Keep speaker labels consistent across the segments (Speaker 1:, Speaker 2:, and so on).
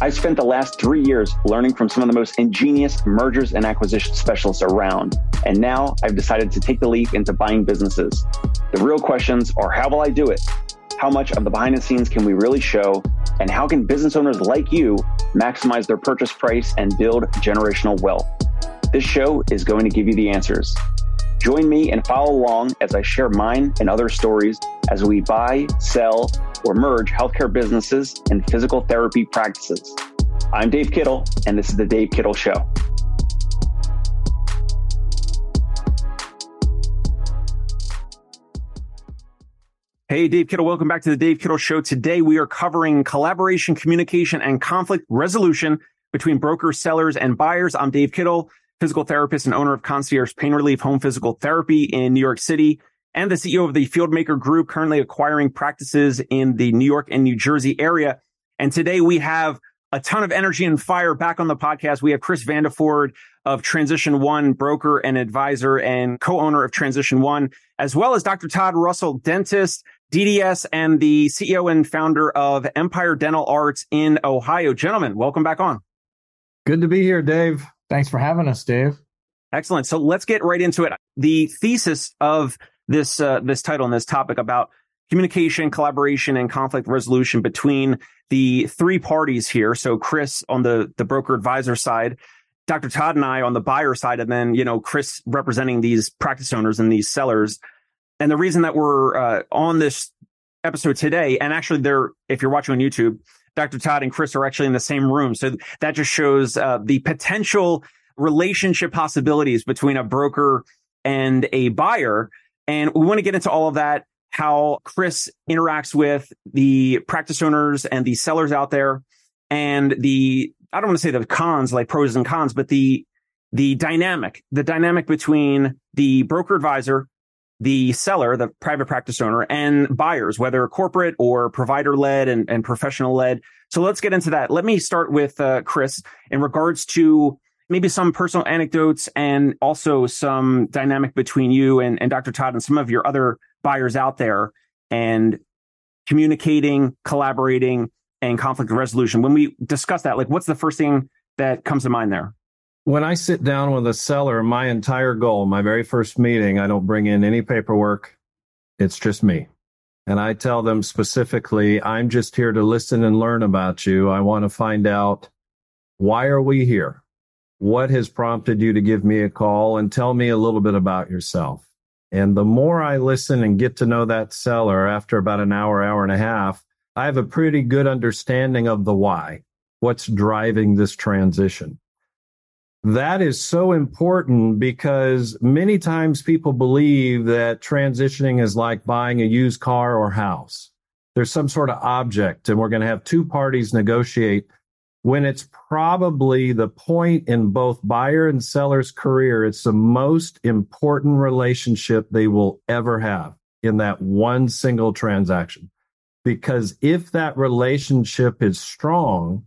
Speaker 1: I spent the last three years learning from some of the most ingenious mergers and acquisition specialists around. And now I've decided to take the leap into buying businesses. The real questions are how will I do it? How much of the behind the scenes can we really show? And how can business owners like you maximize their purchase price and build generational wealth? This show is going to give you the answers. Join me and follow along as I share mine and other stories as we buy, sell, or merge healthcare businesses and physical therapy practices. I'm Dave Kittle, and this is The Dave Kittle Show. Hey, Dave Kittle, welcome back to the Dave Kittle Show. Today we are covering collaboration, communication, and conflict resolution between brokers, sellers, and buyers. I'm Dave Kittle physical therapist and owner of Concierge Pain Relief Home Physical Therapy in New York City, and the CEO of the Fieldmaker Group, currently acquiring practices in the New York and New Jersey area. And today we have a ton of energy and fire back on the podcast. We have Chris Vandiford of Transition One, broker and advisor and co-owner of Transition One, as well as Dr. Todd Russell, dentist, DDS, and the CEO and founder of Empire Dental Arts in Ohio. Gentlemen, welcome back on.
Speaker 2: Good to be here, Dave.
Speaker 3: Thanks for having us, Dave.
Speaker 1: Excellent. So let's get right into it. The thesis of this uh, this title and this topic about communication, collaboration, and conflict resolution between the three parties here. So Chris on the the broker advisor side, Dr. Todd and I on the buyer side, and then you know Chris representing these practice owners and these sellers. And the reason that we're uh, on this episode today, and actually, there, if you're watching on YouTube, Dr. Todd and Chris are actually in the same room. So that just shows uh, the potential relationship possibilities between a broker and a buyer. And we want to get into all of that, how Chris interacts with the practice owners and the sellers out there and the, I don't want to say the cons, like pros and cons, but the, the dynamic, the dynamic between the broker advisor the seller, the private practice owner, and buyers, whether corporate or provider led and, and professional led. So let's get into that. Let me start with uh, Chris in regards to maybe some personal anecdotes and also some dynamic between you and, and Dr. Todd and some of your other buyers out there and communicating, collaborating, and conflict resolution. When we discuss that, like what's the first thing that comes to mind there?
Speaker 2: When I sit down with a seller, my entire goal, my very first meeting, I don't bring in any paperwork. It's just me. And I tell them specifically, I'm just here to listen and learn about you. I want to find out why are we here? What has prompted you to give me a call and tell me a little bit about yourself? And the more I listen and get to know that seller after about an hour, hour and a half, I have a pretty good understanding of the why. What's driving this transition? That is so important because many times people believe that transitioning is like buying a used car or house. There's some sort of object and we're going to have two parties negotiate when it's probably the point in both buyer and seller's career. It's the most important relationship they will ever have in that one single transaction. Because if that relationship is strong,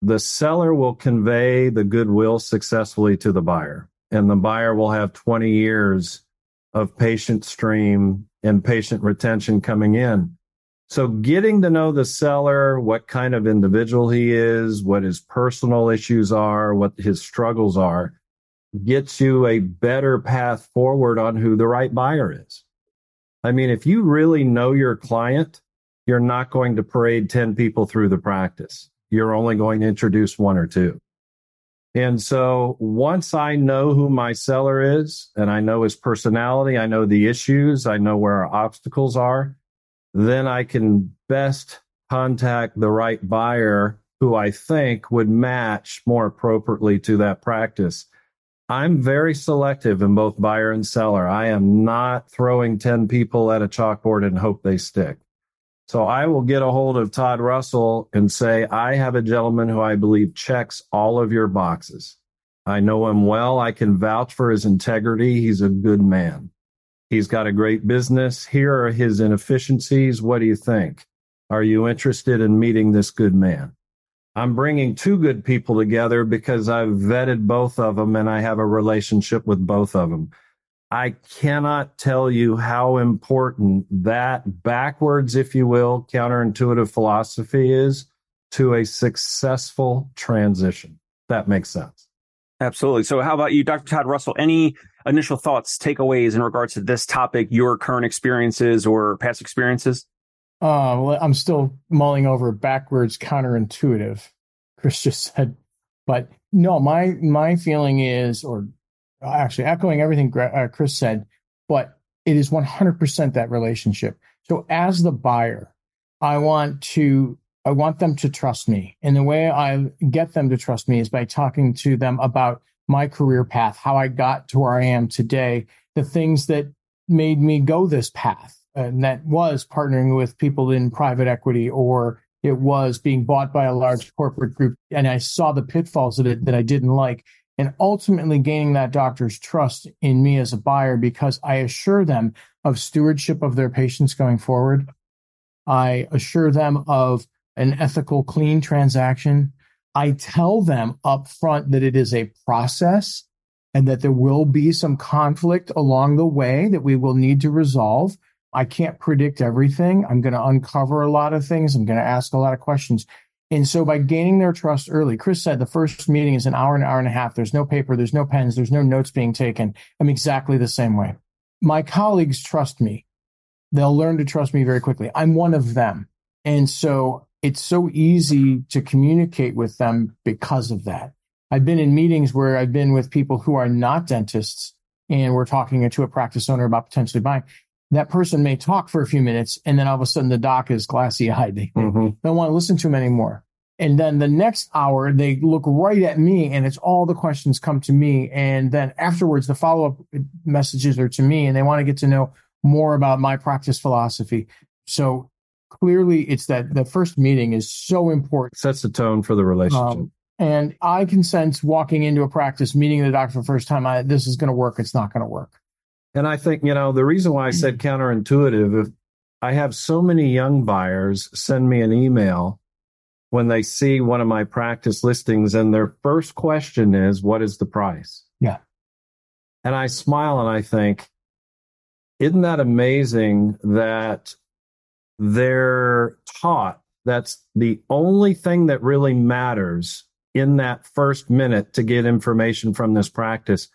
Speaker 2: the seller will convey the goodwill successfully to the buyer, and the buyer will have 20 years of patient stream and patient retention coming in. So getting to know the seller, what kind of individual he is, what his personal issues are, what his struggles are, gets you a better path forward on who the right buyer is. I mean, if you really know your client, you're not going to parade 10 people through the practice you're only going to introduce one or two. And so once I know who my seller is and I know his personality, I know the issues, I know where our obstacles are, then I can best contact the right buyer who I think would match more appropriately to that practice. I'm very selective in both buyer and seller. I am not throwing 10 people at a chalkboard and hope they stick. So I will get a hold of Todd Russell and say, I have a gentleman who I believe checks all of your boxes. I know him well. I can vouch for his integrity. He's a good man. He's got a great business. Here are his inefficiencies. What do you think? Are you interested in meeting this good man? I'm bringing two good people together because I've vetted both of them and I have a relationship with both of them. I cannot tell you how important that backwards, if you will, counterintuitive philosophy is to a successful transition. That makes sense.
Speaker 1: Absolutely. So, how about you, Dr. Todd Russell? Any initial thoughts, takeaways in regards to this topic, your current experiences or past experiences?
Speaker 3: Uh, well, I'm still mulling over backwards counterintuitive. Chris just said, but no, my my feeling is, or actually echoing everything uh, Chris said, but it is 100% that relationship. So as the buyer, I want to I want them to trust me. And the way I get them to trust me is by talking to them about my career path, how I got to where I am today, the things that made me go this path. And that was partnering with people in private equity or it was being bought by a large corporate group. And I saw the pitfalls of it that I didn't like. And ultimately gaining that doctor's trust in me as a buyer because I assure them of stewardship of their patients going forward. I assure them of an ethical, clean transaction. I tell them up front that it is a process and that there will be some conflict along the way that we will need to resolve. I can't predict everything. I'm going to uncover a lot of things. I'm going to ask a lot of questions. And so by gaining their trust early, Chris said the first meeting is an hour, an hour and a half. There's no paper, there's no pens, there's no notes being taken. I'm exactly the same way. My colleagues trust me. They'll learn to trust me very quickly. I'm one of them. And so it's so easy to communicate with them because of that. I've been in meetings where I've been with people who are not dentists and we're talking to a practice owner about potentially buying. That person may talk for a few minutes and then all of a sudden the doc is glassy eyed. They mm-hmm. don't want to listen to him anymore. And then the next hour, they look right at me and it's all the questions come to me. And then afterwards, the follow up messages are to me and they want to get to know more about my practice philosophy. So clearly it's that the first meeting is so important.
Speaker 2: Sets the tone for the relationship. Um,
Speaker 3: and I can sense walking into a practice, meeting the doctor for the first time, I, this is going to work. It's not going to work.
Speaker 2: And I think, you know, the reason why I said counterintuitive, if I have so many young buyers send me an email when they see one of my practice listings and their first question is, what is the price?
Speaker 3: Yeah.
Speaker 2: And I smile and I think, isn't that amazing that they're taught that's the only thing that really matters in that first minute to get information from this practice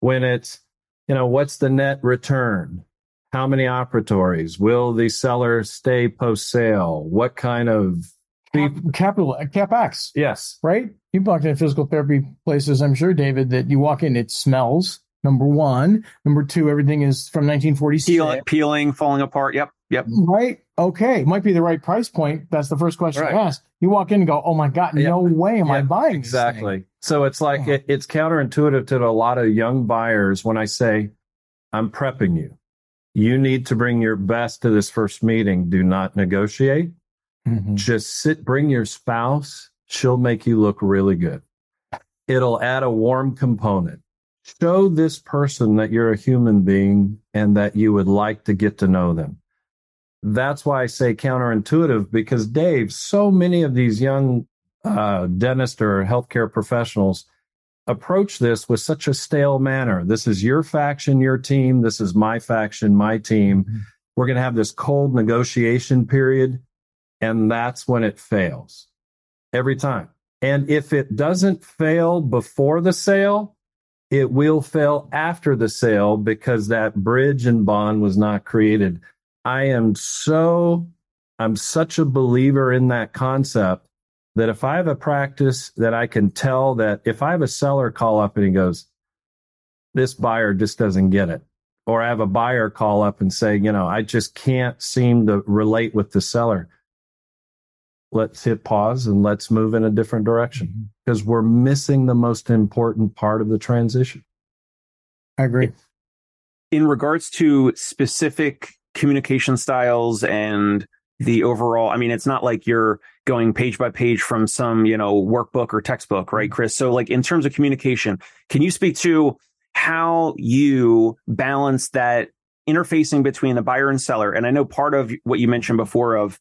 Speaker 2: when it's you know what's the net return? How many operatories? Will the seller stay post sale what kind of
Speaker 3: Cap, capital uh, capex.
Speaker 2: Yes.
Speaker 3: Right? You walked into physical therapy places i'm sure david that you walk in it smells number one. Number two everything is from 1946
Speaker 1: peeling, peeling falling apart yep Yep.
Speaker 3: Right. Okay. Might be the right price point. That's the first question right. to ask. You walk in and go, "Oh my god, yep. no way am yep. I buying
Speaker 2: exactly." So it's like oh. it, it's counterintuitive to a lot of young buyers when I say, "I'm prepping you. You need to bring your best to this first meeting. Do not negotiate. Mm-hmm. Just sit. Bring your spouse. She'll make you look really good. It'll add a warm component." Show this person that you're a human being and that you would like to get to know them that's why I say counterintuitive because Dave, so many of these young uh, dentists or healthcare professionals approach this with such a stale manner. This is your faction, your team. This is my faction, my team. Mm-hmm. We're going to have this cold negotiation period. And that's when it fails every time. And if it doesn't fail before the sale, it will fail after the sale because that bridge and bond was not created. I am so, I'm such a believer in that concept that if I have a practice that I can tell that if I have a seller call up and he goes, this buyer just doesn't get it. Or I have a buyer call up and say, you know, I just can't seem to relate with the seller. Let's hit pause and let's move in a different direction because mm-hmm. we're missing the most important part of the transition.
Speaker 3: I agree.
Speaker 1: In regards to specific communication styles and the overall i mean it's not like you're going page by page from some you know workbook or textbook right mm-hmm. chris? So like in terms of communication can you speak to how you balance that interfacing between the buyer and seller? And i know part of what you mentioned before of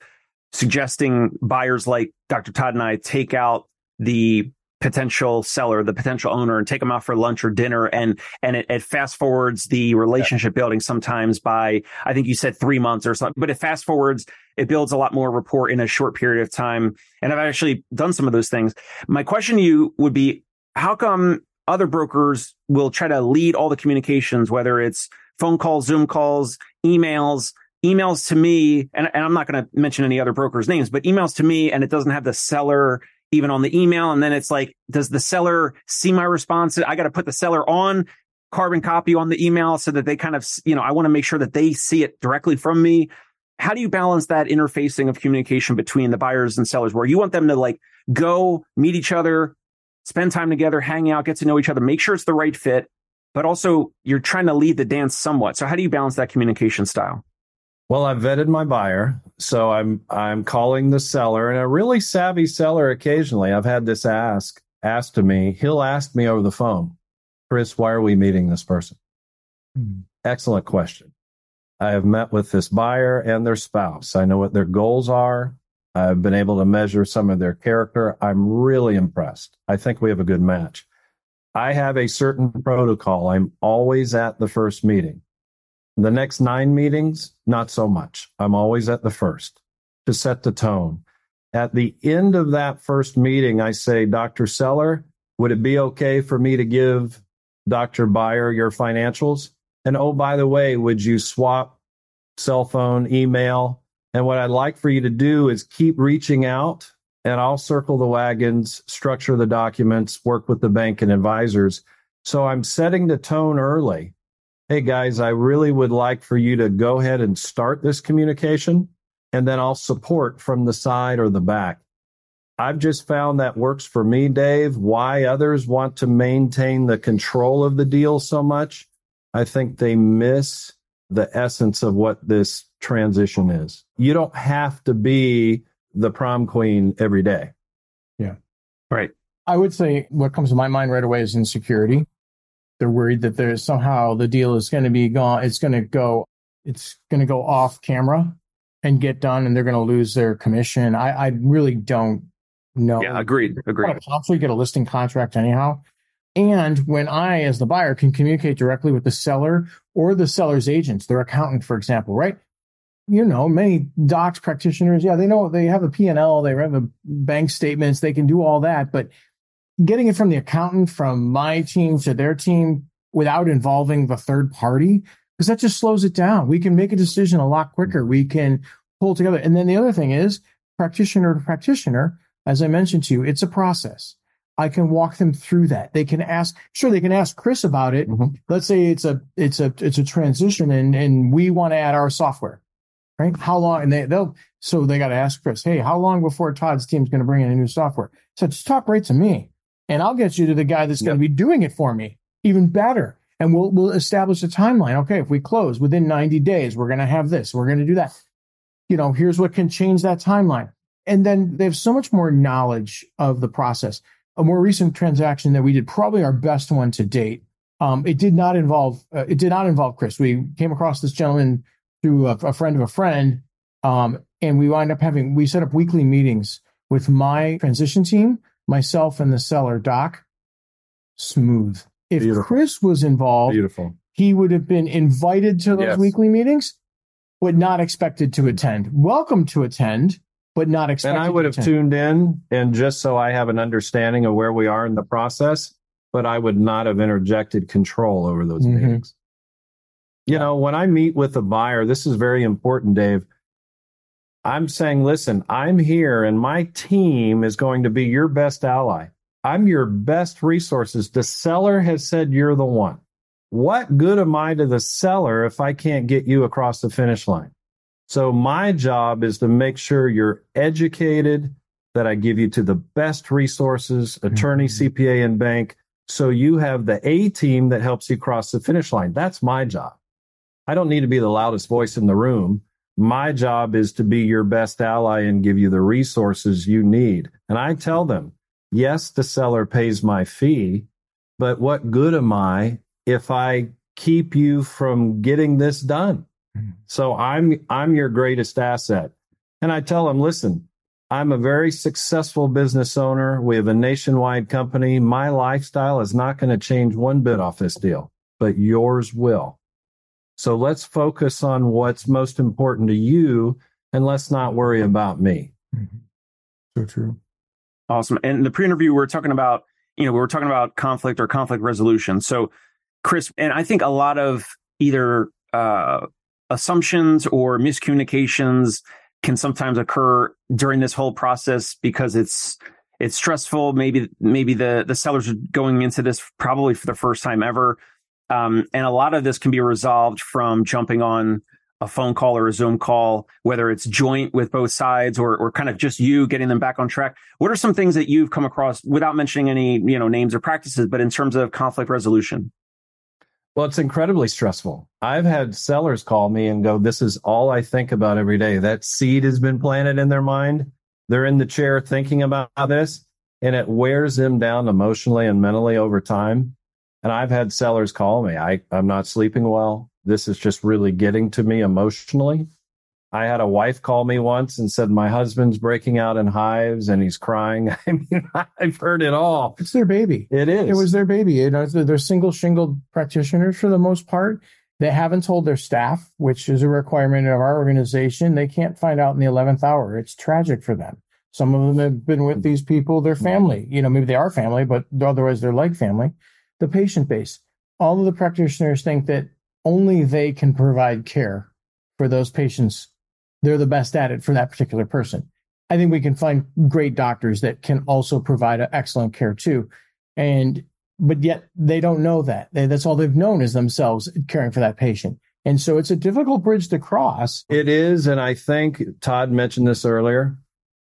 Speaker 1: suggesting buyers like dr todd and i take out the potential seller, the potential owner and take them out for lunch or dinner. And, and it, it fast forwards the relationship yeah. building sometimes by, I think you said three months or something, but it fast forwards, it builds a lot more rapport in a short period of time. And I've actually done some of those things. My question to you would be, how come other brokers will try to lead all the communications, whether it's phone calls, Zoom calls, emails, emails to me, and, and I'm not going to mention any other brokers' names, but emails to me, and it doesn't have the seller even on the email. And then it's like, does the seller see my response? I got to put the seller on carbon copy on the email so that they kind of, you know, I want to make sure that they see it directly from me. How do you balance that interfacing of communication between the buyers and sellers where you want them to like go meet each other, spend time together, hang out, get to know each other, make sure it's the right fit, but also you're trying to lead the dance somewhat. So how do you balance that communication style?
Speaker 2: Well, I've vetted my buyer, so I'm I'm calling the seller, and a really savvy seller. Occasionally, I've had this ask asked to me. He'll ask me over the phone, Chris, why are we meeting this person? Hmm. Excellent question. I have met with this buyer and their spouse. I know what their goals are. I've been able to measure some of their character. I'm really impressed. I think we have a good match. I have a certain protocol. I'm always at the first meeting. The next nine meetings, not so much. I'm always at the first to set the tone. At the end of that first meeting, I say, Dr. Seller, would it be okay for me to give Dr. Buyer your financials? And oh, by the way, would you swap cell phone, email? And what I'd like for you to do is keep reaching out and I'll circle the wagons, structure the documents, work with the bank and advisors. So I'm setting the tone early hey guys, I really would like for you to go ahead and start this communication, and then I'll support from the side or the back. I've just found that works for me, Dave. Why others want to maintain the control of the deal so much, I think they miss the essence of what this transition is. You don't have to be the prom queen every day.
Speaker 3: Yeah.
Speaker 1: Right.
Speaker 3: I would say what comes to my mind right away is insecurity. They're worried that there's somehow the deal is going to be gone. It's going to go, it's going to go off camera and get done and they're going to lose their commission. I, I really don't know.
Speaker 1: Yeah, agreed. Agreed.
Speaker 3: Possibly get a listing contract anyhow. And when I, as the buyer, can communicate directly with the seller or the seller's agents, their accountant, for example, right? You know, many docs practitioners, yeah, they know they have a P&L, they have the bank statements, they can do all that, but getting it from the accountant from my team to their team without involving the third party because that just slows it down. We can make a decision a lot quicker. We can pull together. And then the other thing is practitioner to practitioner, as I mentioned to you, it's a process. I can walk them through that. They can ask, sure, they can ask Chris about it. Mm-hmm. Let's say it's a, it's a, it's a transition and, and we want to add our software, right? How long? And they, they'll, so they got to ask Chris, Hey, how long before Todd's team's going to bring in a new software? So just talk right to me and I'll get you to the guy that's yep. going to be doing it for me even better. And we'll, we'll establish a timeline. Okay. If we close within 90 days, we're going to have this, we're going to do that. You know, here's what can change that timeline. And then they have so much more knowledge of the process. A more recent transaction that we did, probably our best one to date. Um, it did not involve, uh, it did not involve Chris. We came across this gentleman through a, a friend of a friend. Um, and we wind up having, we set up weekly meetings with my transition team myself and the seller, Doc, smooth. If Beautiful. Chris was involved,
Speaker 2: Beautiful.
Speaker 3: he would have been invited to those yes. weekly meetings, but not expected to attend. Welcome to attend, but not expected.
Speaker 2: And I would have tuned in, and just so I have an understanding of where we are in the process, but I would not have interjected control over those mm-hmm. meetings. You know, when I meet with a buyer, this is very important, Dave. I'm saying, listen, I'm here and my team is going to be your best ally. I'm your best resources. The seller has said you're the one. What good am I to the seller if I can't get you across the finish line? So my job is to make sure you're educated, that I give you to the best resources, attorney, mm-hmm. CPA, and bank. So you have the A team that helps you cross the finish line. That's my job. I don't need to be the loudest voice in the room. My job is to be your best ally and give you the resources you need. And I tell them, yes, the seller pays my fee, but what good am I if I keep you from getting this done? Mm-hmm. So I'm I'm your greatest asset. And I tell them, listen, I'm a very successful business owner. We have a nationwide company. My lifestyle is not going to change one bit off this deal, but yours will. So let's focus on what's most important to you and let's not worry about me.
Speaker 3: Mm-hmm. So true.
Speaker 1: Awesome. And the pre-interview, we are talking about, you know, we were talking about conflict or conflict resolution. So Chris, and I think a lot of either uh, assumptions or miscommunications can sometimes occur during this whole process because it's it's stressful. Maybe maybe the the sellers are going into this probably for the first time ever, um, and a lot of this can be resolved from jumping on a phone call or a Zoom call, whether it's joint with both sides or or kind of just you getting them back on track. What are some things that you've come across without mentioning any you know names or practices, but in terms of conflict resolution?
Speaker 2: Well, it's incredibly stressful. I've had sellers call me and go, This is all I think about every day. That seed has been planted in their mind. They're in the chair thinking about this, and it wears them down emotionally and mentally over time. And I've had sellers call me, I, I'm not sleeping well. This is just really getting to me emotionally. I had a wife call me once and said, My husband's breaking out in hives and he's crying. I mean, I've heard it all.
Speaker 3: It's their baby.
Speaker 2: It is.
Speaker 3: It was their baby. You know, they're single shingled practitioners for the most part. They haven't told their staff, which is a requirement of our organization. They can't find out in the 11th hour. It's tragic for them. Some of them have been with mm. these people, their mm. family. You know, maybe they are family, but otherwise they're like family. The patient base. All of the practitioners think that only they can provide care for those patients they're the best at it for that particular person. I think we can find great doctors that can also provide excellent care too. And, but yet they don't know that. That's all they've known is themselves caring for that patient. And so it's a difficult bridge to cross.
Speaker 2: It is. And I think Todd mentioned this earlier.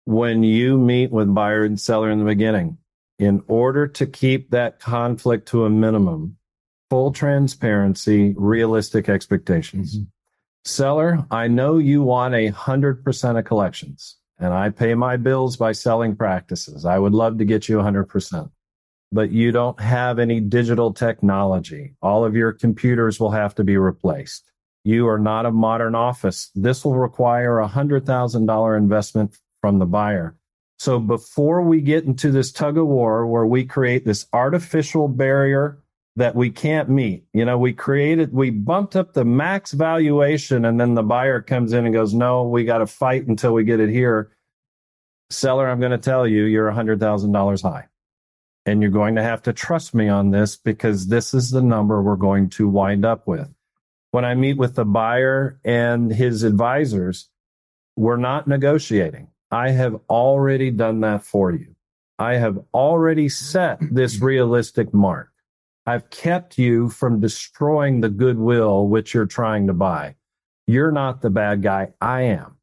Speaker 2: When you meet with buyer and seller in the beginning, in order to keep that conflict to a minimum, full transparency, realistic expectations. Mm-hmm. Seller, I know you want a hundred percent of collections and I pay my bills by selling practices. I would love to get you a hundred percent, but you don't have any digital technology. All of your computers will have to be replaced. You are not a modern office. This will require a hundred thousand dollar investment from the buyer. So before we get into this tug of war where we create this artificial barrier that we can't meet. You know, we created, we bumped up the max valuation and then the buyer comes in and goes, no, we got to fight until we get it here. Seller, I'm going to tell you, you're $100,000 high. And you're going to have to trust me on this because this is the number we're going to wind up with. When I meet with the buyer and his advisors, we're not negotiating. I have already done that for you. I have already set this realistic mark. I've kept you from destroying the goodwill which you're trying to buy. You're not the bad guy. I am.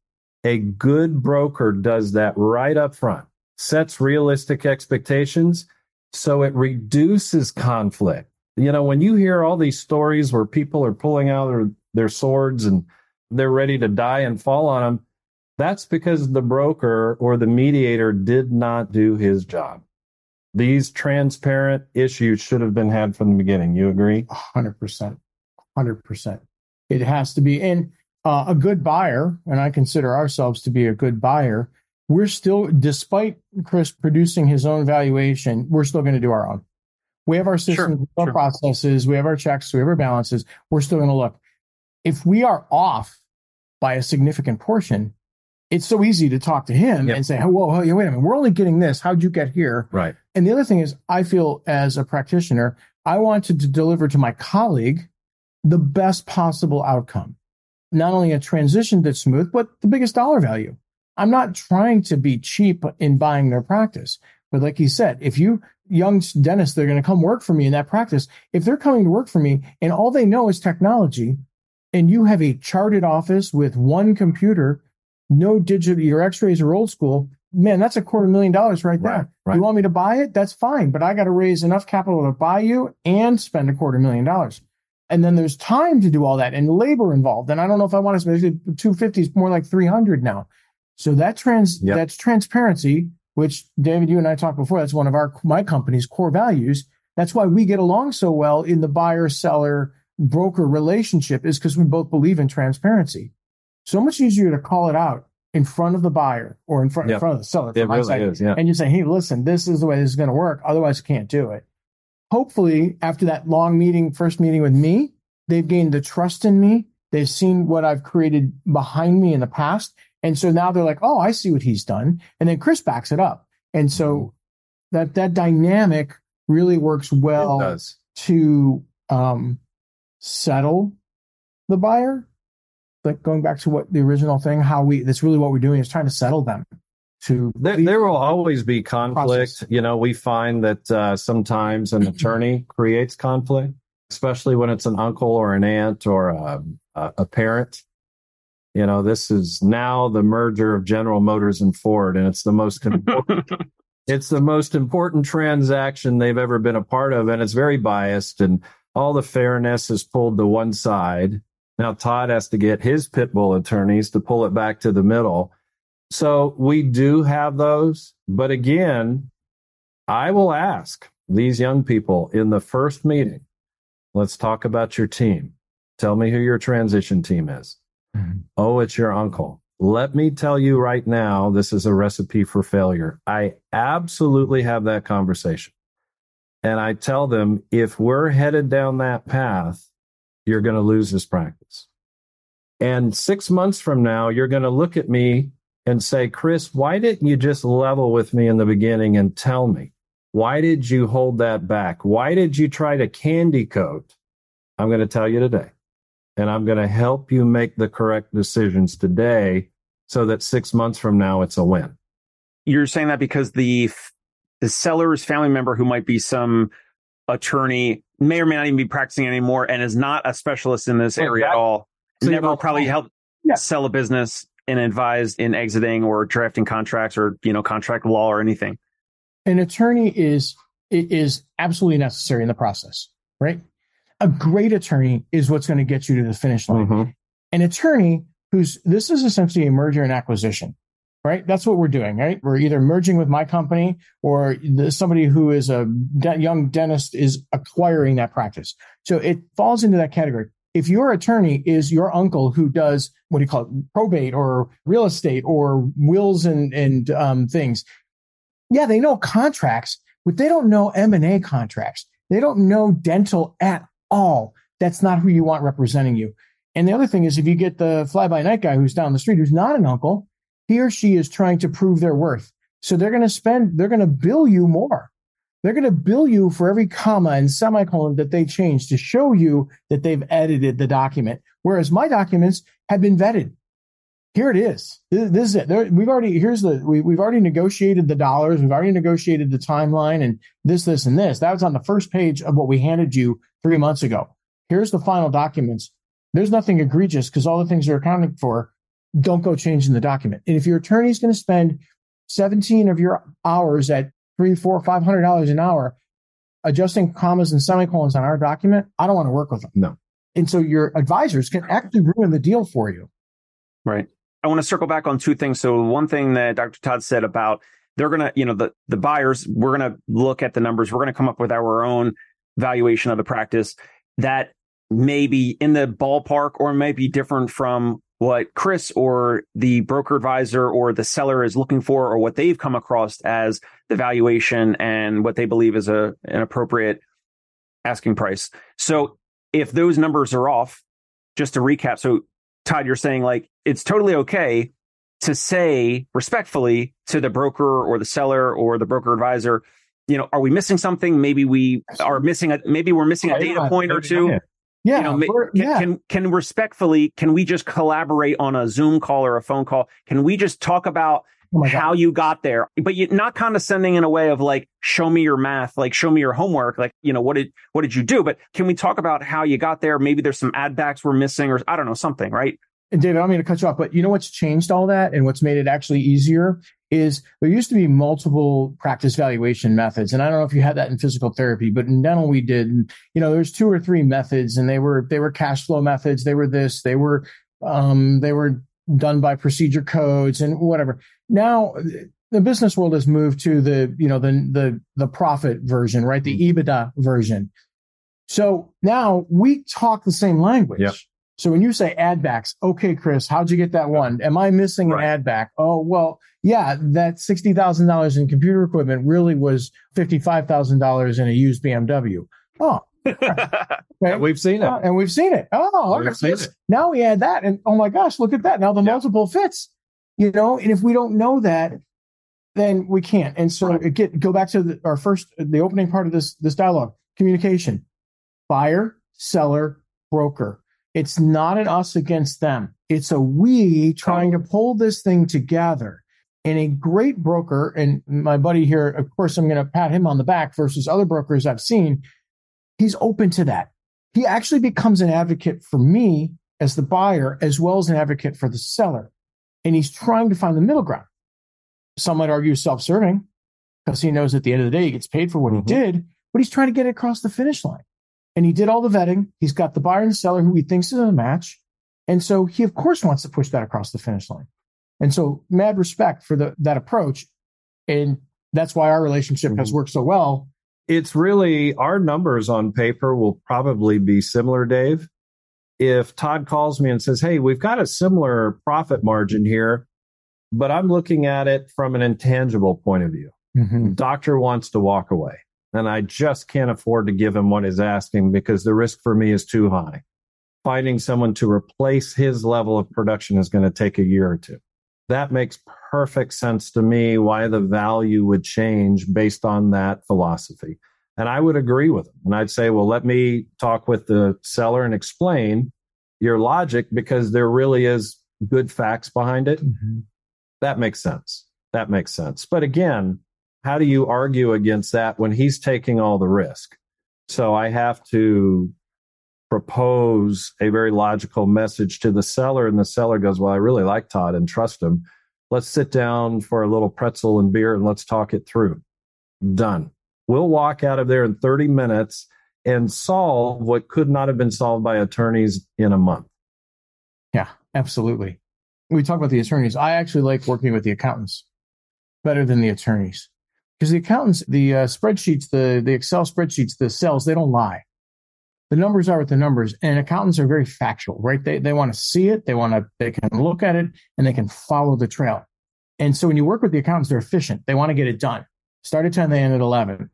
Speaker 2: A good broker does that right up front, sets realistic expectations so it reduces conflict. You know, when you hear all these stories where people are pulling out their, their swords and they're ready to die and fall on them, that's because the broker or the mediator did not do his job. These transparent issues should have been had from the beginning. You agree?
Speaker 3: 100%. 100%. It has to be. And uh, a good buyer, and I consider ourselves to be a good buyer, we're still, despite Chris producing his own valuation, we're still going to do our own. We have our systems, sure, our sure. processes, we have our checks, we have our balances. We're still going to look. If we are off by a significant portion, it's so easy to talk to him yep. and say, "Whoa, whoa, wait a minute, we're only getting this. How'd you get here?"
Speaker 2: Right.
Speaker 3: And the other thing is, I feel as a practitioner, I wanted to deliver to my colleague the best possible outcome, not only a transition that's smooth, but the biggest dollar value. I'm not trying to be cheap in buying their practice, but like you said, if you young dentists, they're going to come work for me in that practice. If they're coming to work for me and all they know is technology, and you have a charted office with one computer no digital, your x-rays are old school, man, that's a quarter million dollars right there. Right, right. You want me to buy it? That's fine, but I got to raise enough capital to buy you and spend a quarter million dollars. And then there's time to do all that and labor involved. And I don't know if I want to spend 250 is more like 300 now. So that trans, yep. that's transparency, which David, you and I talked before. That's one of our, my company's core values. That's why we get along so well in the buyer seller broker relationship is because we both believe in transparency so much easier to call it out in front of the buyer or in front,
Speaker 2: Yep.
Speaker 3: in front of the seller.
Speaker 2: It really
Speaker 3: side,
Speaker 2: is. Yeah.
Speaker 3: And you say, hey, listen, this is the way this is going to work. Otherwise, you can't do it. Hopefully, after that long meeting, first meeting with me, they've gained the trust in me. They've seen what I've created behind me in the past. And so now they're like, oh, I see what he's done. And then Chris backs it up. And so that that dynamic really works well to um, settle the buyer. Like going back to what the original thing, how we that's really what we're doing is trying to settle them. To
Speaker 2: There, there will always be conflict.
Speaker 3: Process.
Speaker 2: You know, we find that uh, sometimes an attorney creates conflict, especially when it's an uncle or an aunt or a, a, a parent. You know, this is now the merger of General Motors and Ford, and it's the most important, it's the most important transaction they've ever been a part of, and it's very biased, and all the fairness is pulled to one side. Now Todd has to get his pit bull attorneys to pull it back to the middle. So we do have those. But again, I will ask these young people in the first meeting, let's talk about your team. Tell me who your transition team is.
Speaker 3: Mhm.
Speaker 2: Oh, it's your uncle. Let me tell you right now, this is a recipe for failure. I absolutely have that conversation. And I tell them if we're headed down that path, you're going to lose this practice. And six months from now, you're going to look at me and say, Chris, why didn't you just level with me in the beginning and tell me? Why did you hold that back? Why did you try to candy coat? I'm going to tell you today. And I'm going to help you make the correct decisions today so that six months from now, it's a win.
Speaker 1: You're saying that because the the seller's family member who might be some attorney may or may not even be practicing anymore and is not a specialist in this area at all.
Speaker 2: so
Speaker 1: Never probably helped
Speaker 3: Yeah.
Speaker 1: sell a business and advised in exiting or drafting contracts or you know contract law or anything.
Speaker 3: an attorney is is absolutely necessary in the process, right? A great attorney is what's going to get you to the finish line.
Speaker 2: Mhm.
Speaker 3: An attorney who's this is essentially a merger and acquisition, right? That's what we're doing, right? We're either merging with my company or somebody who is a de- young dentist is acquiring that practice. So it falls into that category. If your attorney is your uncle who does what do you call it, probate or real estate or wills and and um, things, yeah, they know contracts, but they don't know M and A contracts. They don't know dental at all. That's not who you want representing you. And the other thing is, if you get the fly by night guy who's down the street, who's not an uncle, he or she is trying to prove their worth. So they're going to spend, they're going to bill you more. They're going to bill you for every comma and semicolon that they change to show you that they've edited the document. Whereas my documents have been vetted. Here it is. This, is it. We've already here's the we, we've already negotiated the dollars. We've already negotiated the timeline and this, this, and this. That was on the first page of what we handed you three months ago. Here's the final documents. There's nothing egregious because all the things they're accounting for don't go changing the document. And if your attorney is going to spend 17 of your hours at three, four, five hundred dollars an hour adjusting commas and semicolons on our document, I don't want to work with them.
Speaker 2: No.
Speaker 3: And so your advisors can actually ruin the deal for you.
Speaker 1: Right. I want to circle back on two things. So one thing that Dr. Todd said about they're going to, you know, the, the buyers, we're going to look at the numbers. We're going to come up with our own valuation of the practice that may be in the ballpark or may be different from what Chris or the broker advisor or the seller is looking for or what they've come across as the valuation and what they believe is a an appropriate asking price. So if those numbers are off, just to recap, so Todd, you're saying like it's totally okay to say respectfully to the broker or the seller or the broker advisor, you know, are we missing something? Maybe we are missing a maybe we're missing a data point or two.
Speaker 3: Yeah.
Speaker 1: You know, can,
Speaker 3: yeah.
Speaker 1: can can respectfully can we just collaborate on a Zoom call or a phone call? Can we just talk about
Speaker 3: Oh
Speaker 1: how you got there, but you not condescending in a way of like, show me your math, like show me your homework, like, you know, what did, what did you do? But can we talk about how you got there? Maybe there's some ad backs we're missing or I don't know, something, right?
Speaker 3: And David, I'm going to cut you off, but you know what's changed all that and what's made it actually easier is there used to be multiple practice valuation methods. And I don't know if you had that in physical therapy, but in dental we did. And, you know, there's two or three methods and they were they were cash flow methods, they were this, they were um they were done by procedure codes and whatever. Now the business world has moved to the, you know, the the the profit version, right? The EBITDA version. So now we talk the same language.
Speaker 2: Yep.
Speaker 3: So when you say ad backs, okay, Chris, how'd you get that one? Am I missing right. an ad back? Oh, well, yeah, that $60,000 in computer equipment really was $55,000 in a used BMW. Oh,
Speaker 2: okay. we've seen it. Uh,
Speaker 3: and we've seen it. Oh, okay. seen it. now we add that. And oh my gosh, look at that. Now the yeah. multiple fits, you know, and if we don't know that, then we can't. And so right. get, go back to the, our first, the opening part of this, this dialogue, communication, buyer, seller, broker. It's not an us against them. It's a we trying to pull this thing together. And a great broker, and my buddy here, of course, I'm going to pat him on the back versus other brokers I've seen. He's open to that. He actually becomes an advocate for me as the buyer, as well as an advocate for the seller. And he's trying to find the middle ground. Some might argue self serving because he knows at the end of the day he gets paid for what mm-hmm. he did, but he's trying to get it across the finish line. And he did all the vetting. He's got the buyer and the seller who he thinks is a match. And so he, of course, wants to push that across the finish line. And so, mad respect for the, that approach. And that's why our relationship mm-hmm. has worked so well.
Speaker 2: It's really our numbers on paper will probably be similar, Dave. If Todd calls me and says, Hey, we've got a similar profit margin here, but I'm looking at it from an intangible point of view. Mm-hmm. Doctor wants to walk away and I just can't afford to give him what he's asking because the risk for me is too high. Finding someone to replace his level of production is going to take a year or two. That makes perfect sense to me why the value would change based on that philosophy. And I would agree with him. And I'd say, well, let me talk with the seller and explain your logic because there really is good facts behind it. Mm-hmm. That makes sense. That makes sense. But again, how do you argue against that when he's taking all the risk? So I have to propose a very logical message to the seller, and the seller goes, Well, I really like Todd and trust him. Let's sit down for a little pretzel and beer and let's talk it through. Done. We'll walk out of there in 30 minutes and solve what could not have been solved by attorneys in a month.
Speaker 3: Yeah, absolutely. We talk about the attorneys. I actually like working with the accountants better than the attorneys because the accountants, the uh, spreadsheets, the the Excel spreadsheets, the cells, they don't lie. The numbers are what the numbers, and accountants are very factual, right? They they want to see it, they want to they can look at it, and they can follow the trail. And so when you work with the accountants, they're efficient. They want to get it done. Start at ten, they end at eleven.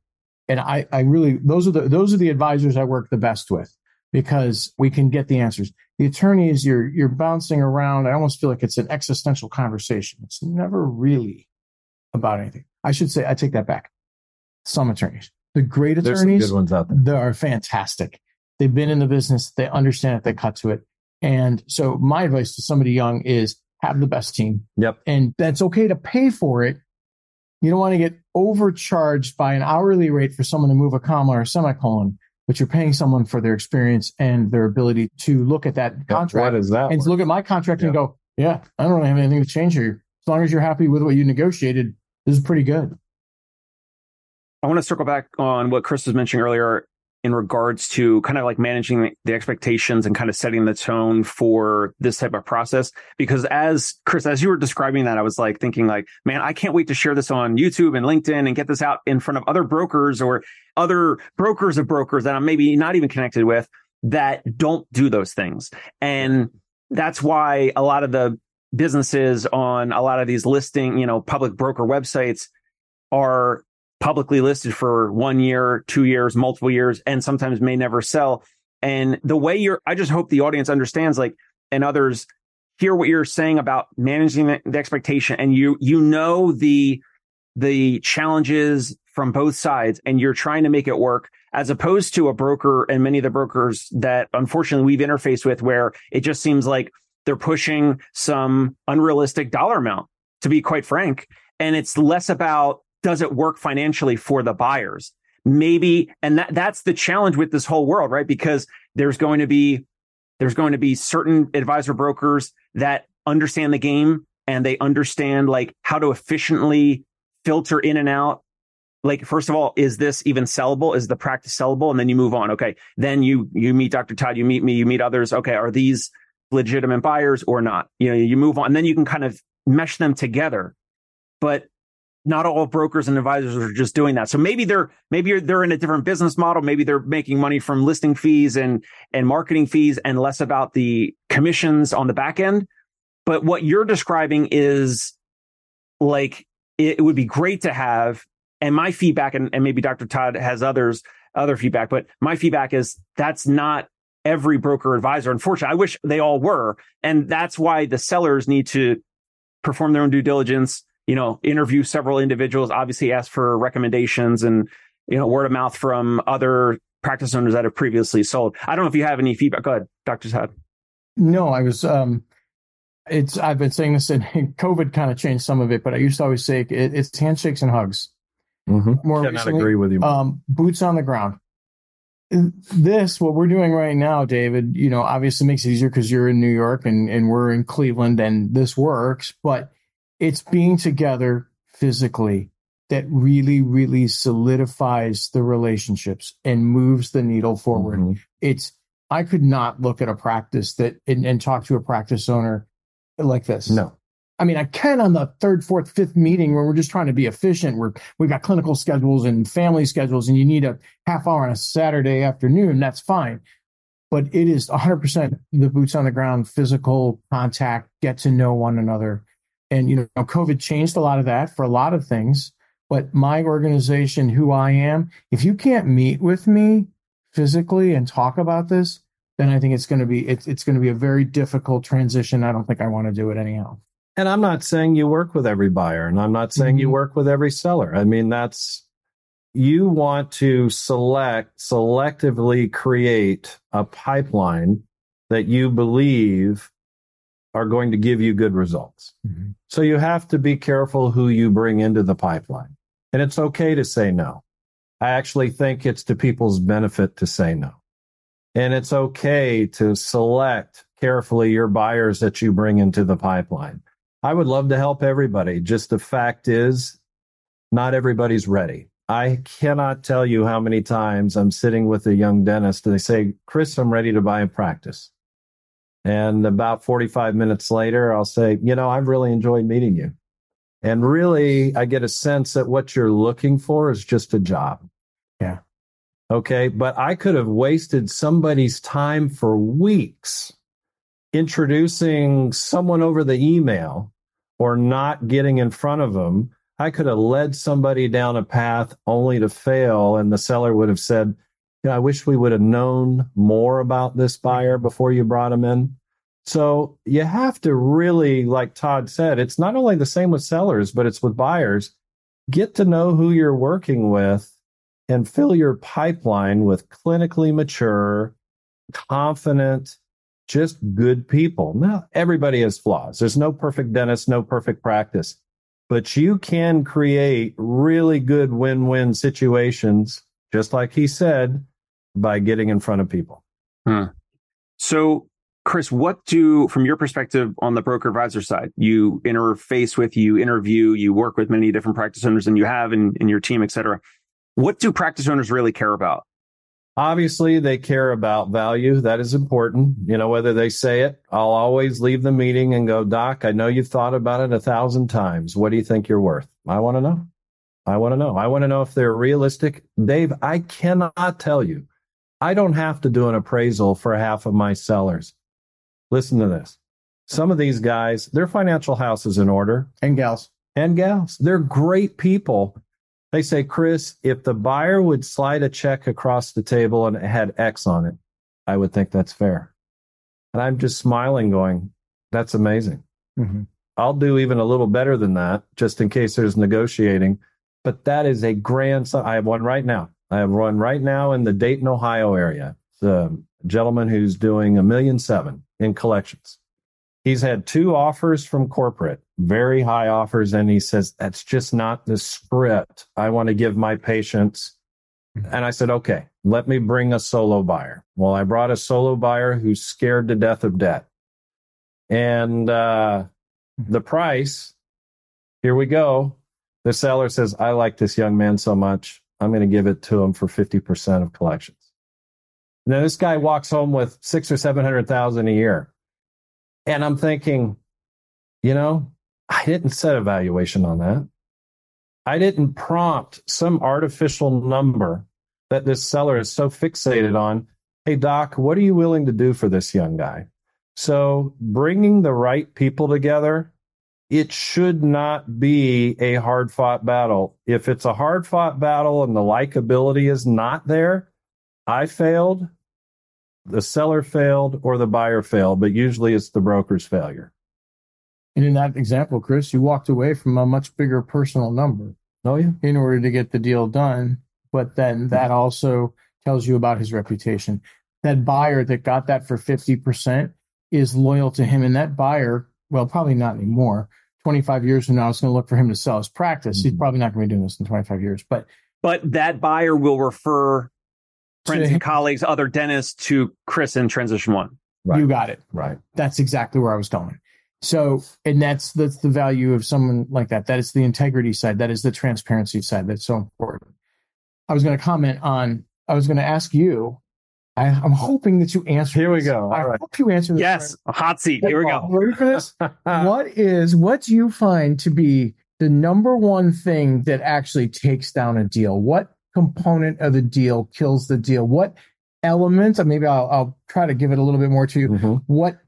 Speaker 3: And I I really those are the those are the advisors I work the best with because we can get the answers. The attorneys, you're you're bouncing around. I almost feel like it's an existential conversation. It's never really about anything. I should say, I take that back. Some attorneys, the great attorneys,
Speaker 2: good ones out there.
Speaker 3: They are fantastic. They've been in the business. They understand it. They cut to it. And so my advice to somebody young is have the best team.
Speaker 2: Yep.
Speaker 3: And that's okay to pay for it. You don't want to get overcharged by an hourly rate for someone to move a comma or a semicolon, but you're paying someone for their experience and their ability to look at that contract.
Speaker 2: What is that?
Speaker 3: And to look at my contract and go, yeah, I don't really have anything to change here. As long as you're happy with what you negotiated, this is pretty good.
Speaker 1: I want to circle back on what Chris was mentioning earlier in regards to kind of like managing the expectations and kind of setting the tone for this type of process. Because as Chris, as you were describing that, I was like thinking like, man, I can't wait to share this on YouTube and LinkedIn and get this out in front of other brokers or other brokers of brokers that I'm maybe not even connected with that don't do those things. And that's why a lot of the businesses on a lot of these listing, you know, public broker websites are publicly listed for one year, two years, multiple years, and sometimes may never sell. And the way you're, I just hope the audience understands, like, and others hear what you're saying about managing the, the expectation, and you you know the the challenges from both sides, and you're trying to make it work, as opposed to a broker and many of the brokers that unfortunately we've interfaced with, where it just seems like they're pushing some unrealistic dollar amount, to be quite frank. And it's less about does it work financially for the buyers? Maybe, and that, that's the challenge with this whole world, right? Because there's going to be, there's going to be certain advisor brokers that understand the game and they understand like how to efficiently filter in and out. Like, first of all, is this even sellable? Is the practice sellable? And then you move on. Okay. Then you, you meet Dr. Todd, you meet me, you meet others. Okay. Are these legitimate buyers or not. You know, you move on and then you can kind of mesh them together. But not all brokers and advisors are just doing that. So maybe they're maybe they're in a different business model. Maybe they're making money from listing fees and and marketing fees and less about the commissions on the back end. But what you're describing is like it, would be great to have. And my feedback, and, and maybe Dr. Todd has others other feedback, but my feedback is that's not every broker advisor. Unfortunately, I wish they all were. And that's why the sellers need to perform their own due diligence you know, interview several individuals, obviously ask for recommendations and, you know, word of mouth from other practice owners that have previously sold. I don't know if you have any feedback. Go ahead, Dr. Todd.
Speaker 3: No, I was, um, it's, I've been saying this and COVID kind of changed some of it, but I used to always say it, it's handshakes and hugs.
Speaker 2: Mm-hmm. More Cannot recently, agree with you.
Speaker 3: Um, boots on the ground. This, what we're doing right now, David, you know, obviously makes it easier because you're in New York and, and we're in Cleveland and this works, but it's being together physically that really, really solidifies the relationships and moves the needle forward. Mm-hmm. It's, I could not look at a practice that and, and, talk to a practice owner like this.
Speaker 2: No.
Speaker 3: I mean, I can on the third, fourth, fifth meeting where we're just trying to be efficient. We're, we've got clinical schedules and family schedules, and you need a half hour on a Saturday afternoon. That's fine. But it is 100% the boots on the ground, physical contact, get to know one another and you know covid changed a lot of that for a lot of things but my organization who i am if you can't meet with me physically and talk about this then i think it's going to be it's, it's going to be a very difficult transition i don't think i want to do it anyhow
Speaker 2: and i'm not saying you work with every buyer and i'm not saying mm-hmm. you work with every seller i mean that's you want to select selectively create a pipeline that you believe are going to give you good results. Mm-hmm. So you have to be careful who you bring into the pipeline. And it's okay to say no. I actually think it's to people's benefit to say no. And it's okay to select carefully your buyers that you bring into the pipeline. I would love to help everybody. Just the fact is, not everybody's ready. I cannot tell you how many times I'm sitting with a young dentist and they say, Chris, I'm ready to buy a practice. And about 45 minutes later, I'll say, you know, I've really enjoyed meeting you. And really, I get a sense that what you're looking for is just a job.
Speaker 3: Yeah.
Speaker 2: Okay. But I could have wasted somebody's time for weeks introducing someone over the email or not getting in front of them. I could have led somebody down a path only to fail. And the seller would have said, I wish we would have known more about this buyer before you brought him in. So you have to really, like Todd said, it's not only the same with sellers, but it's with buyers. Get to know who you're working with and fill your pipeline with clinically mature, confident, just good people. Now, everybody has flaws. There's no perfect dentist, no perfect practice, but you can create really good win win situations, just like he said, by getting in front of people.
Speaker 1: Hmm. So, Chris, what do, from your perspective on the broker advisor side, you interface with, you interview, you work with many different practice owners than you have in, in your team, et cetera. What do practice owners really care about?
Speaker 2: Obviously, they care about value. That is important. You know, whether they say it, I'll always leave the meeting and go, Doc, I know you've thought about it a thousand times. What do you think you're worth? I want to know. I want to know. I want to know if they're realistic. Dave, I cannot tell you I don't have to do an appraisal for half of my sellers. Listen to this. Some of these guys, their financial house is in order.
Speaker 3: And gals.
Speaker 2: And gals. They're great people. They say, Chris, if the buyer would slide a check across the table and it had X on it, I would think that's fair. And I'm just smiling, going, that's amazing. Mm-hmm. I'll do even a little better than that, just in case there's negotiating. But that is a grand. I have one right now. I have one right now in the Dayton, Ohio area. The gentleman who's doing a million seven in collections. He's had two offers from corporate, very high offers, and he says, That's just not the script I want to give my patients. Mm-hmm. And I said, Okay, let me bring a solo buyer. Well, I brought a solo buyer who's scared to death of debt. And uh, the price, here we go. The seller says, I like this young man so much. I'm going to give it to him for 50% of collections. Now, this guy walks home with six or 700,000 a year. And I'm thinking, you know, I didn't set a valuation on that. I didn't prompt some artificial number that this seller is so fixated on. Hey, doc, what are you willing to do for this young guy? So bringing the right people together, it should not be a hard fought battle. If it's a hard fought battle and the likability is not there, I failed, the seller failed, or the buyer failed, but usually it's the broker's failure.
Speaker 3: And in that example, Chris, you walked away from a much bigger personal number.
Speaker 2: Oh, yeah.
Speaker 3: In order to get the deal done. But then that also tells you about his reputation. That buyer that got that for 50% is loyal to him. And that buyer, well, probably not anymore. 25 years from now, it's going to look for him to sell his practice. Mm-hmm. He's probably not going to be doing this in 25 years, but.
Speaker 1: But that buyer will refer friends and colleagues, other dentists to Chris in transition one.
Speaker 3: Right. You got it.
Speaker 2: Right.
Speaker 3: That's exactly where I was going. So, and that's that's the value of someone like that. That is the integrity side. That is the transparency side. That's so important. I was going to comment on. I was going to ask you. I, am hoping that you answer.
Speaker 2: Here we this. go. All
Speaker 3: I
Speaker 2: right.
Speaker 3: hope you answer this.
Speaker 1: Yes, a hot seat. Here we go.
Speaker 3: Ready for this? what is what do you find to be the number one thing that actually takes down a deal? What component of the deal kills the deal? What elements? Maybe I'll, I'll try to give it a little bit more to you. Mm-hmm. What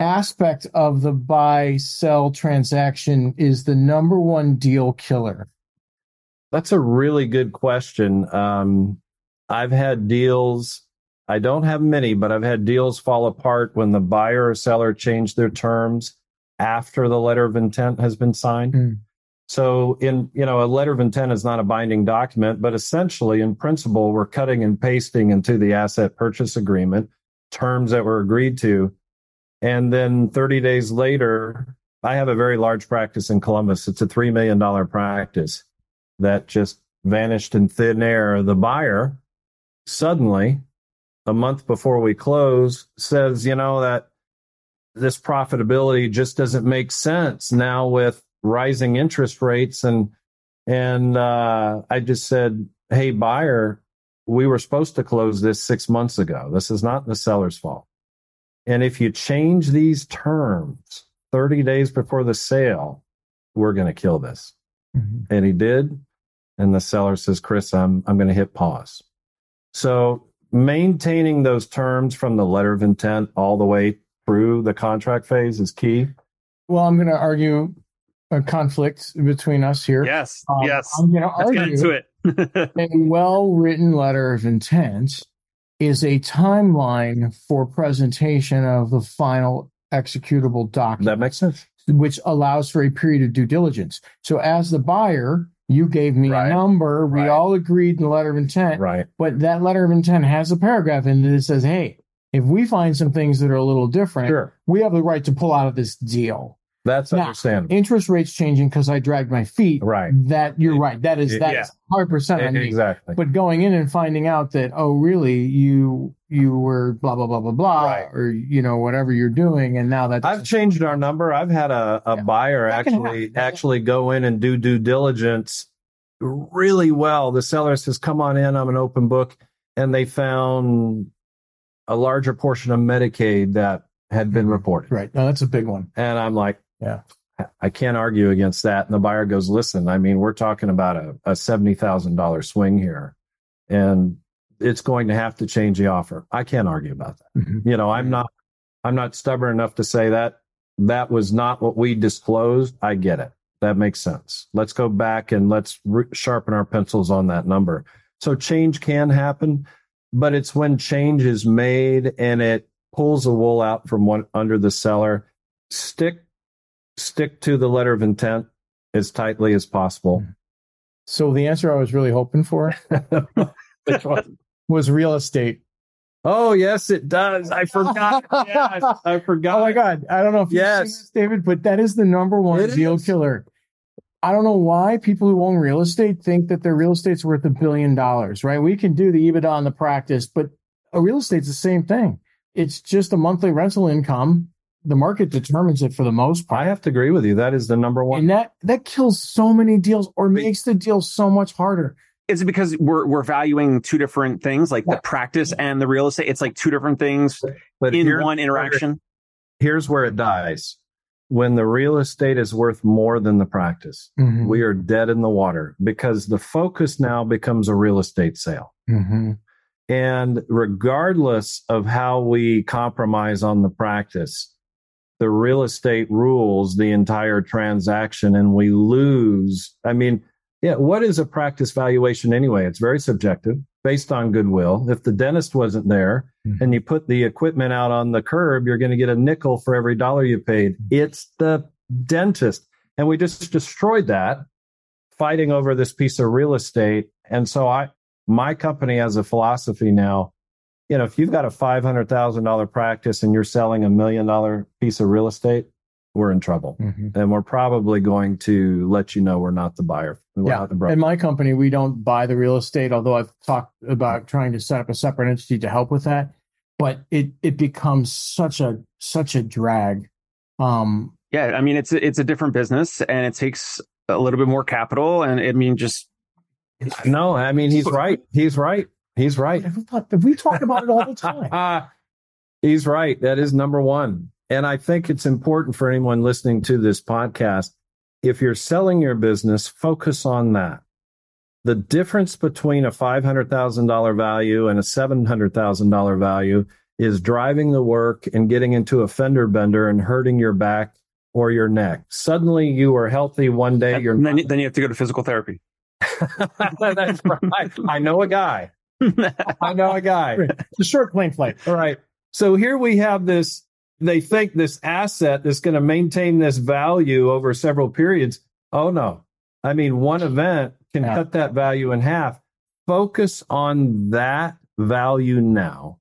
Speaker 3: aspect of the buy sell transaction is the number one deal killer?
Speaker 2: That's a really good question. Um, I've had deals. I don't have many, but I've had deals fall apart when the buyer or seller changed their terms after the letter of intent has been signed. Mm. So in, you know, a letter of intent is not a binding document, but essentially in principle, we're cutting and pasting into the asset purchase agreement terms that were agreed to. And then 30 days later, I have a very large practice in Columbus. It's a $3 million practice that just vanished in thin air. The buyer suddenly, a month before we close, says, you know, that this profitability just doesn't make sense now with rising interest rates. And, and, uh, I just said, Hey, buyer, we were supposed to close this six months ago. This is not the seller's fault. And if you change these terms 30 days before the sale, we're going to kill this. Mm-hmm. And he did. And the seller says, Chris, I'm, I'm going to hit pause. So maintaining those terms from the letter of intent all the way through the contract phase is key.
Speaker 3: Well, I'm going to argue a conflict between us here.
Speaker 1: Yes. Um, yes.
Speaker 3: I'm going to argue
Speaker 1: it.
Speaker 3: a well written letter of intent is a timeline for presentation of the final executable document.
Speaker 2: That makes sense.
Speaker 3: Which allows for a period of due diligence. So as the buyer, you gave me right. a number. We right. all agreed in the letter of intent.
Speaker 2: Right.
Speaker 3: But that letter of intent has a paragraph in it that says, hey, if we find some things that are a little different,
Speaker 2: sure.
Speaker 3: we have the right to pull out of this deal.
Speaker 2: That's now, understandable.
Speaker 3: Interest rates changing because I dragged my feet.
Speaker 2: Right.
Speaker 3: That you're right. That is that yeah. hundred percent on
Speaker 2: me. Exactly.
Speaker 3: But going in and finding out that oh really you you were blah blah blah blah blah right. or you know whatever you're doing and now that
Speaker 2: I've changed our number. I've had a, a yeah. buyer that actually actually go in and do due diligence really well. The seller says, "Come on in. I'm an open book," and they found a larger portion of Medicaid that had been mm-hmm. reported.
Speaker 3: Right. Now that's a big one.
Speaker 2: And I'm like,
Speaker 3: yeah.
Speaker 2: I can't argue against that. And the buyer goes, listen, I mean, we're talking about a, a $70,000 swing here and it's going to have to change the offer. I can't argue about that. Mm-hmm. You know, I'm not, I'm not stubborn enough to say that that was not what we disclosed. I get it. That makes sense. Let's go back and let's re- sharpen our pencils on that number. So change can happen, but it's when change is made and it pulls the wool out from one under the seller. Stick stick to the letter of intent as tightly as possible. Hmm.
Speaker 3: So the answer I was really hoping for was real estate.
Speaker 2: Oh yes, it does. I forgot. yes, I forgot.
Speaker 3: Oh my god, I don't know if yes, this, David, but that is the number one it deal is. killer. I don't know why people who own real estate think that their real estate's worth a billion dollars. Right? We can do the EBITDA on the practice, but a real estate's the same thing. It's just a monthly rental income the market determines it for the most part.
Speaker 2: I have to agree with you. That is the number one.
Speaker 3: And that that kills so many deals or makes the deal so much harder.
Speaker 1: Is it because we're we're valuing two different things, like the practice and the real estate? It's like two different things but in one interaction.
Speaker 2: Here's where it dies. when the real estate is worth more than the practice,
Speaker 3: Mhm.
Speaker 2: we are dead in the water because the focus now becomes a real estate sale.
Speaker 3: Mhm.
Speaker 2: And regardless of how we compromise on the practice, the real estate rules the entire transaction and we lose. I mean, yeah, what is a practice valuation anyway? It's very subjective based on goodwill. If the dentist wasn't there mm-hmm. and you put the equipment out on the curb, you're going to get a nickel for every dollar you paid. It's the dentist. And we just destroyed that fighting over this piece of real estate. And so I, my company has a philosophy now. You know, if you've got a $500,000 practice and you're selling a million dollar piece of real estate, we're in trouble.
Speaker 3: Mhm.
Speaker 2: And we're probably going to let you know we're not the buyer. We're
Speaker 3: Yeah.
Speaker 2: not the.
Speaker 3: In my company, we don't buy the real estate, although I've talked about trying to set up a separate entity to help with that. But it it becomes such a such a drag. Um,
Speaker 1: Yeah, I mean it's a, it's a different business and it takes a little bit more capital and I mean just
Speaker 2: no, I mean, he's right. He's right. He's right.
Speaker 3: we talk, we talk about it all the time.
Speaker 2: He's right. That is number one. And I think it's important for anyone listening to this podcast. If you're selling your business, focus on that. The difference between a $500,000 value and a $700,000 value is driving the work and getting into a fender bender and hurting your back or your neck. Suddenly you are healthy one day. You're
Speaker 1: then, then you have to go to physical therapy.
Speaker 2: That's right. I know a guy. I know a guy.
Speaker 3: the short plane flight.
Speaker 2: All right. So here we have this, they think this asset that's going to maintain this value over several periods. Oh no. I mean, one event can
Speaker 3: Yeah.
Speaker 2: cut that value in half. Focus on that value now.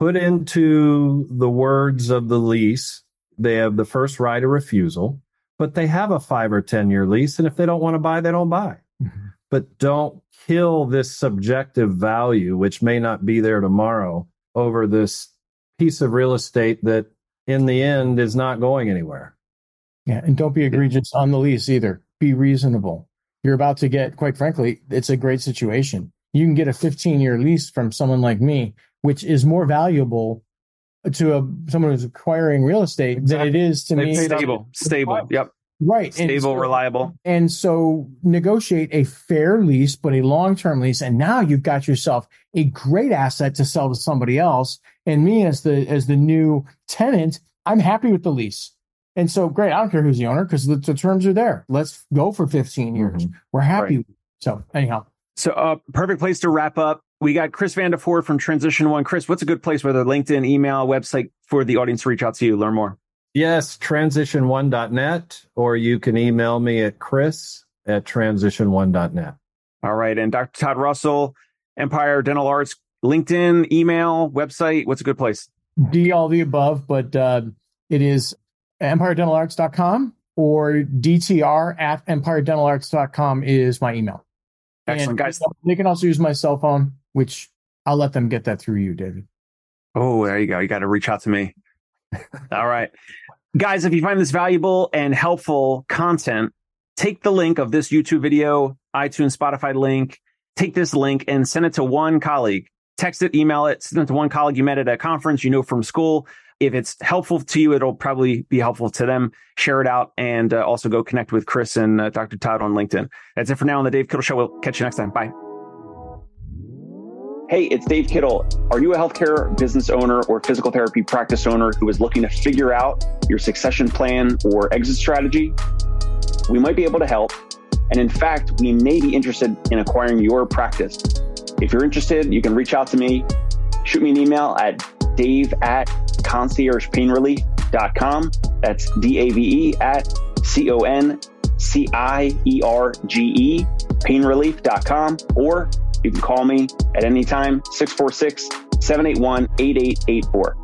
Speaker 2: Put into the words of the lease, they have the first right of refusal, but they have a five or 10 year lease. And if they don't want to buy, they don't buy mm-hmm. But don't kill this subjective value, which may not be there tomorrow, over this piece of real estate that in the end is not going anywhere.
Speaker 3: Yeah, and don't be egregious on the lease either. Be reasonable. You're about to get, quite frankly, it's a great situation. You can get a 15 year lease from someone like me, which is more valuable to a someone who's acquiring real estate than it is to
Speaker 2: They
Speaker 3: me.
Speaker 1: Stable, stable. Yep.
Speaker 3: Right. And
Speaker 1: Stable,
Speaker 3: so-
Speaker 1: reliable.
Speaker 3: And so negotiate a fair lease, but a long term lease. And now you've got yourself a great asset to sell to somebody else. And me as the as the new tenant, I'm happy with the lease. And so great. I don't care who's the owner because the, the terms are there. Let's go for 15 years. We're happy. So anyhow,
Speaker 1: So, uh, perfect place to wrap up. We got Chris Vandiford from Transition One. Chris, what's a good place, whether LinkedIn, email, website, for the audience to reach out to you, learn more?
Speaker 2: Yes, transition1.net, or you can email me at chris at transition1.net.
Speaker 1: All right. And Dr. Todd Russell, Empire Dental Arts, LinkedIn, email, website. What's a good place?
Speaker 3: D all the above, but uh, it is empiredentalarts.com or DTR at empiredentalarts.com is my email.
Speaker 1: Excellent,
Speaker 3: And
Speaker 1: guys.
Speaker 3: They can also use my cell phone, which I'll let them get that through you, David.
Speaker 1: Oh, there you go. You got to reach out to me. All right. Guys, if you find this valuable and helpful content, take the link of this YouTube video, iTunes, Spotify link, take this link and send it to one colleague. Text it, email it, send it to one colleague you met at a conference, you know from school. If it's helpful to you, it'll probably be helpful to them. Share it out and uh, also go connect with Chris and uh, Dr. Todd on LinkedIn. That's it for now on the Dave Kittle Show. We'll catch you next time. Bye. Hey, it's Dave Kittle. Are you a healthcare business owner or physical therapy practice owner who is looking to figure out your succession plan or exit strategy? We might be able to help. And in fact, we may be interested in acquiring your practice. If you're interested, you can reach out to me. Shoot me an email at dave at conciergepainrelief.com. That's D A V E at C O N C I E R G E painrelief.com. Or you can call me at any time, 646 781 8884.